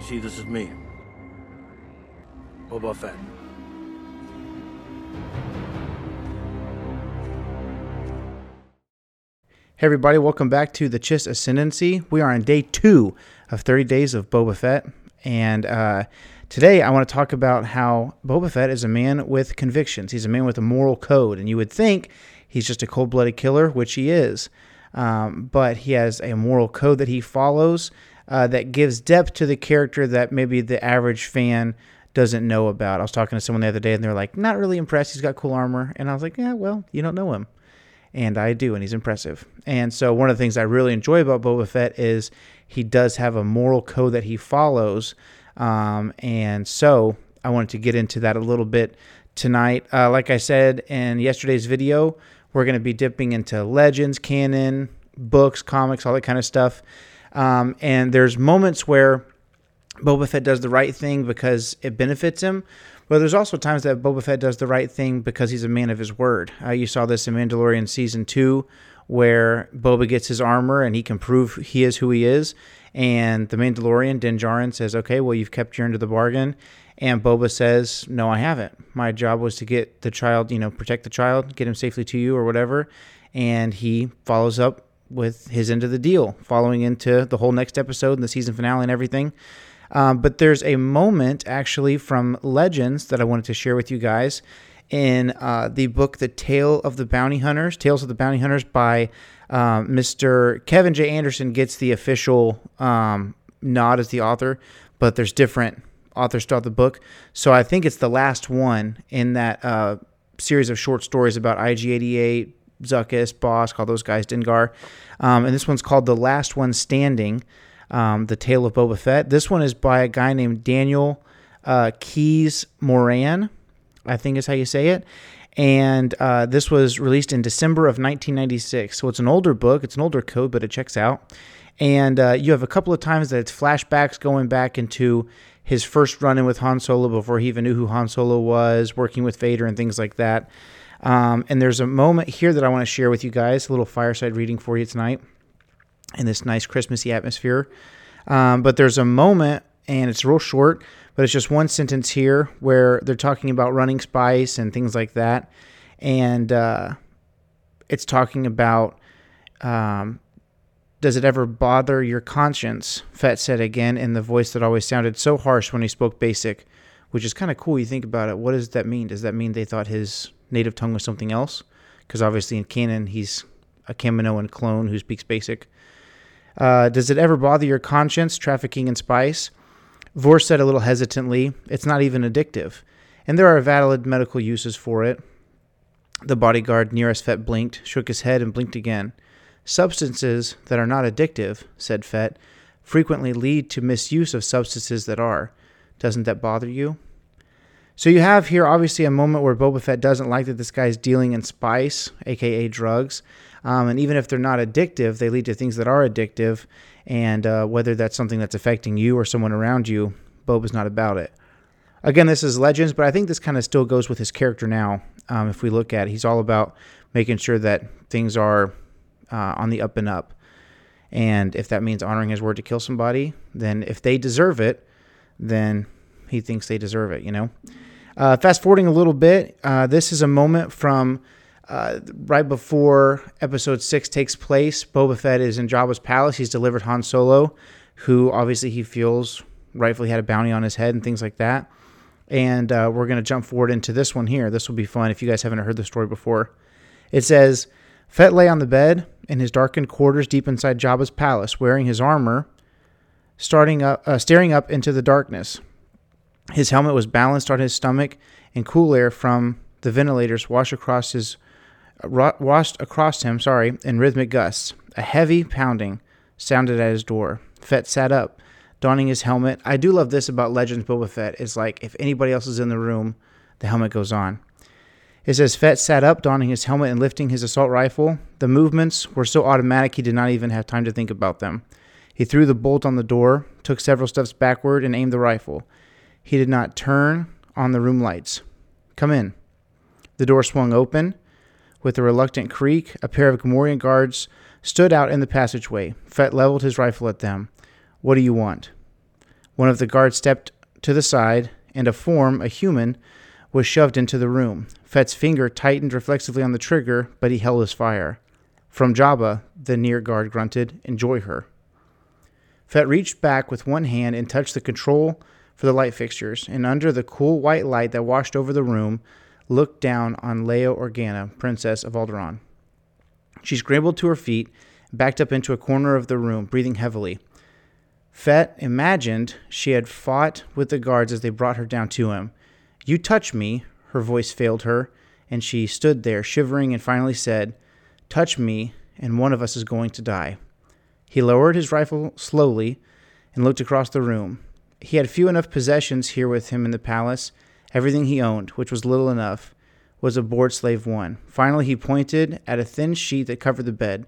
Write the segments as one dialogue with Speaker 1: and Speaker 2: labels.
Speaker 1: See, this is me. Boba Fett.
Speaker 2: Hey everybody, welcome back to the Chiss Ascendancy. We are on day two of 30 Days of Boba Fett, and uh, today I want to talk about how Boba Fett is a man with convictions. He's a man with a moral code, and you would think he's just a cold-blooded killer, which he is, um, but he has a moral code that he follows uh, that gives depth to the character that maybe the average fan doesn't know about. I was talking to someone the other day, and they're like, "Not really impressed. He's got cool armor," and I was like, "Yeah, well, you don't know him." and I do, and he's impressive. And so, one of the things I really enjoy about Boba Fett is he does have a moral code that he follows. Um, and so, I wanted to get into that a little bit tonight. Uh, like I said in yesterday's video, we're going to be dipping into legends, canon, books, comics, all that kind of stuff. Um, and there's moments where Boba Fett does the right thing because it benefits him, but there's also times that Boba Fett does the right thing because he's a man of his word. Uh, you saw this in Mandalorian season two, where Boba gets his armor and he can prove he is who he is. And the Mandalorian, Din Djarin, says, Okay, well, you've kept your end of the bargain. And Boba says, No, I haven't. My job was to get the child, you know, protect the child, get him safely to you or whatever. And he follows up with his end of the deal, following into the whole next episode and the season finale and everything. Um, but there's a moment actually from Legends that I wanted to share with you guys in uh, the book The Tale of the Bounty Hunters, Tales of the Bounty Hunters by um, Mr. Kevin J. Anderson gets the official um, nod as the author, but there's different authors throughout the book. So I think it's the last one in that uh, series of short stories about IG-88, Zuckuss, Bossk, all those guys, Dengar. Um, and this one's called The Last One Standing um, The Tale of Boba Fett. This one is by a guy named Daniel uh, Keys Moran, I think is how you say it. And uh, this was released in December of 1996. So it's an older book, it's an older code, but it checks out. And uh, you have a couple of times that it's flashbacks going back into his first run in with Han Solo before he even knew who Han Solo was, working with Vader and things like that. Um, and there's a moment here that I want to share with you guys, a little fireside reading for you tonight in this nice Christmassy atmosphere. Um, but there's a moment, and it's real short, but it's just one sentence here where they're talking about running spice and things like that. And uh, it's talking about um, does it ever bother your conscience? Fett said again in the voice that always sounded so harsh when he spoke basic, which is kind of cool. You think about it. What does that mean? Does that mean they thought his native tongue was something else? Because obviously in canon, he's a Kaminoan clone who speaks basic. Uh, does it ever bother your conscience, trafficking in spice? Vor said a little hesitantly, It's not even addictive, and there are valid medical uses for it. The bodyguard nearest Fett blinked, shook his head, and blinked again. Substances that are not addictive, said Fett, frequently lead to misuse of substances that are. Doesn't that bother you? So you have here obviously a moment where Boba Fett doesn't like that this guy's dealing in spice, aka drugs, um, and even if they're not addictive, they lead to things that are addictive. And uh, whether that's something that's affecting you or someone around you, Boba's not about it. Again, this is Legends, but I think this kind of still goes with his character now. Um, if we look at it, he's all about making sure that things are uh, on the up and up. And if that means honoring his word to kill somebody, then if they deserve it, then he thinks they deserve it, you know? Uh, fast forwarding a little bit, uh, this is a moment from uh, right before episode six takes place. Boba Fett is in Jabba's palace. He's delivered Han Solo, who obviously he feels rightfully had a bounty on his head and things like that. And uh, we're going to jump forward into this one here. This will be fun if you guys haven't heard the story before. It says Fett lay on the bed in his darkened quarters deep inside Jabba's palace, wearing his armor, starting up, uh, staring up into the darkness. His helmet was balanced on his stomach, and cool air from the ventilators washed across his uh, washed across him, sorry, in rhythmic gusts. A heavy pounding sounded at his door. Fett sat up, donning his helmet. I do love this about Legends Boba Fett. It's like if anybody else is in the room, the helmet goes on. It says Fett sat up, donning his helmet and lifting his assault rifle. The movements were so automatic he did not even have time to think about them. He threw the bolt on the door, took several steps backward, and aimed the rifle. He did not turn on the room lights. Come in. The door swung open. With a reluctant creak, a pair of Gamorrean guards stood out in the passageway. Fett leveled his rifle at them. What do you want? One of the guards stepped to the side, and a form, a human, was shoved into the room. Fett's finger tightened reflexively on the trigger, but he held his fire. From Jabba, the near guard grunted, Enjoy her. Fett reached back with one hand and touched the control for the light fixtures, and under the cool white light that washed over the room, looked down on Leia Organa, Princess of Alderaan. She scrambled to her feet, backed up into a corner of the room, breathing heavily. Fett imagined she had fought with the guards as they brought her down to him. You touch me, her voice failed her, and she stood there, shivering, and finally said, Touch me, and one of us is going to die. He lowered his rifle slowly and looked across the room. He had few enough possessions here with him in the palace. Everything he owned, which was little enough, was aboard Slave One. Finally, he pointed at a thin sheet that covered the bed.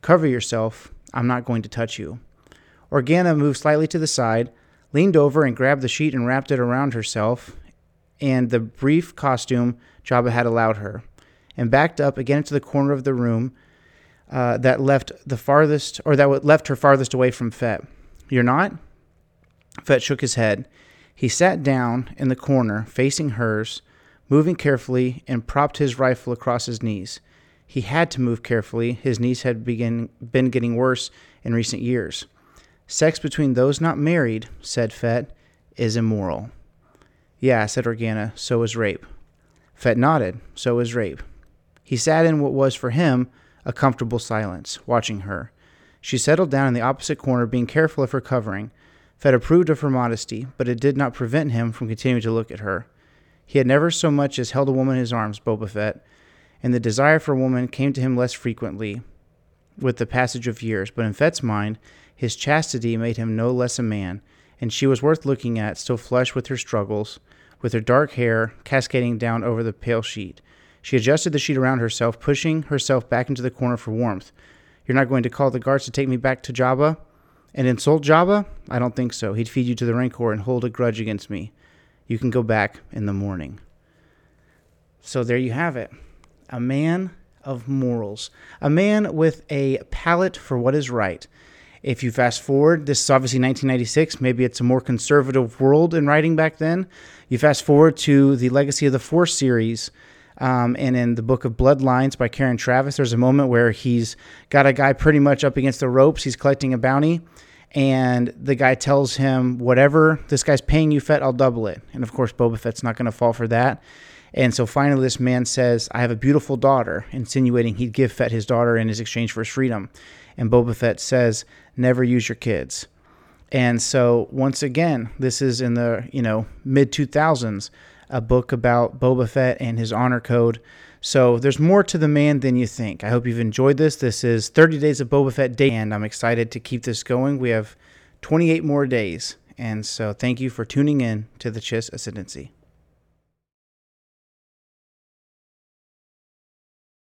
Speaker 2: Cover yourself. I'm not going to touch you. Organa moved slightly to the side, leaned over and grabbed the sheet and wrapped it around herself and the brief costume Jabba had allowed her, and backed up again into the corner of the room uh, that left the farthest, or that left her farthest away from Fett. You're not? Fett shook his head. He sat down in the corner, facing hers, moving carefully, and propped his rifle across his knees. He had to move carefully. His knees had begin, been getting worse in recent years. Sex between those not married, said Fett, is immoral. Yeah, said Organa, so is rape. Fett nodded, so is rape. He sat in what was for him a comfortable silence, watching her. She settled down in the opposite corner, being careful of her covering. Fett approved of her modesty, but it did not prevent him from continuing to look at her. He had never so much as held a woman in his arms, Boba Fett, and the desire for a woman came to him less frequently with the passage of years, but in Fett's mind, his chastity made him no less a man, and she was worth looking at, still flushed with her struggles, with her dark hair cascading down over the pale sheet. She adjusted the sheet around herself, pushing herself back into the corner for warmth. You're not going to call the guards to take me back to Jabba and insult Jabba? I don't think so. He'd feed you to the Rancor and hold a grudge against me. You can go back in the morning. So there you have it. A man of morals. A man with a palate for what is right. If you fast forward, this is obviously 1996. Maybe it's a more conservative world in writing back then. You fast forward to the Legacy of the Force series. Um, and in the book of Bloodlines by Karen Traviss, there's a moment where he's got a guy pretty much up against the ropes. He's collecting a bounty, and the guy tells him, Whatever this guy's paying you, Fett, I'll double it. And of course, Boba Fett's not going to fall for that. And so finally, this man says, I have a beautiful daughter, insinuating he'd give Fett his daughter in his exchange for his freedom. And Boba Fett says, Never use your kids. And so once again, this is in the you know mid 2000s, a book about Boba Fett and his honor code. So there's more to the man than you think. I hope you've enjoyed this. This is 30 days of Boba Fett day, and I'm excited to keep this going. We have 28 more days, and so thank you for tuning in to the Chiss Ascendancy.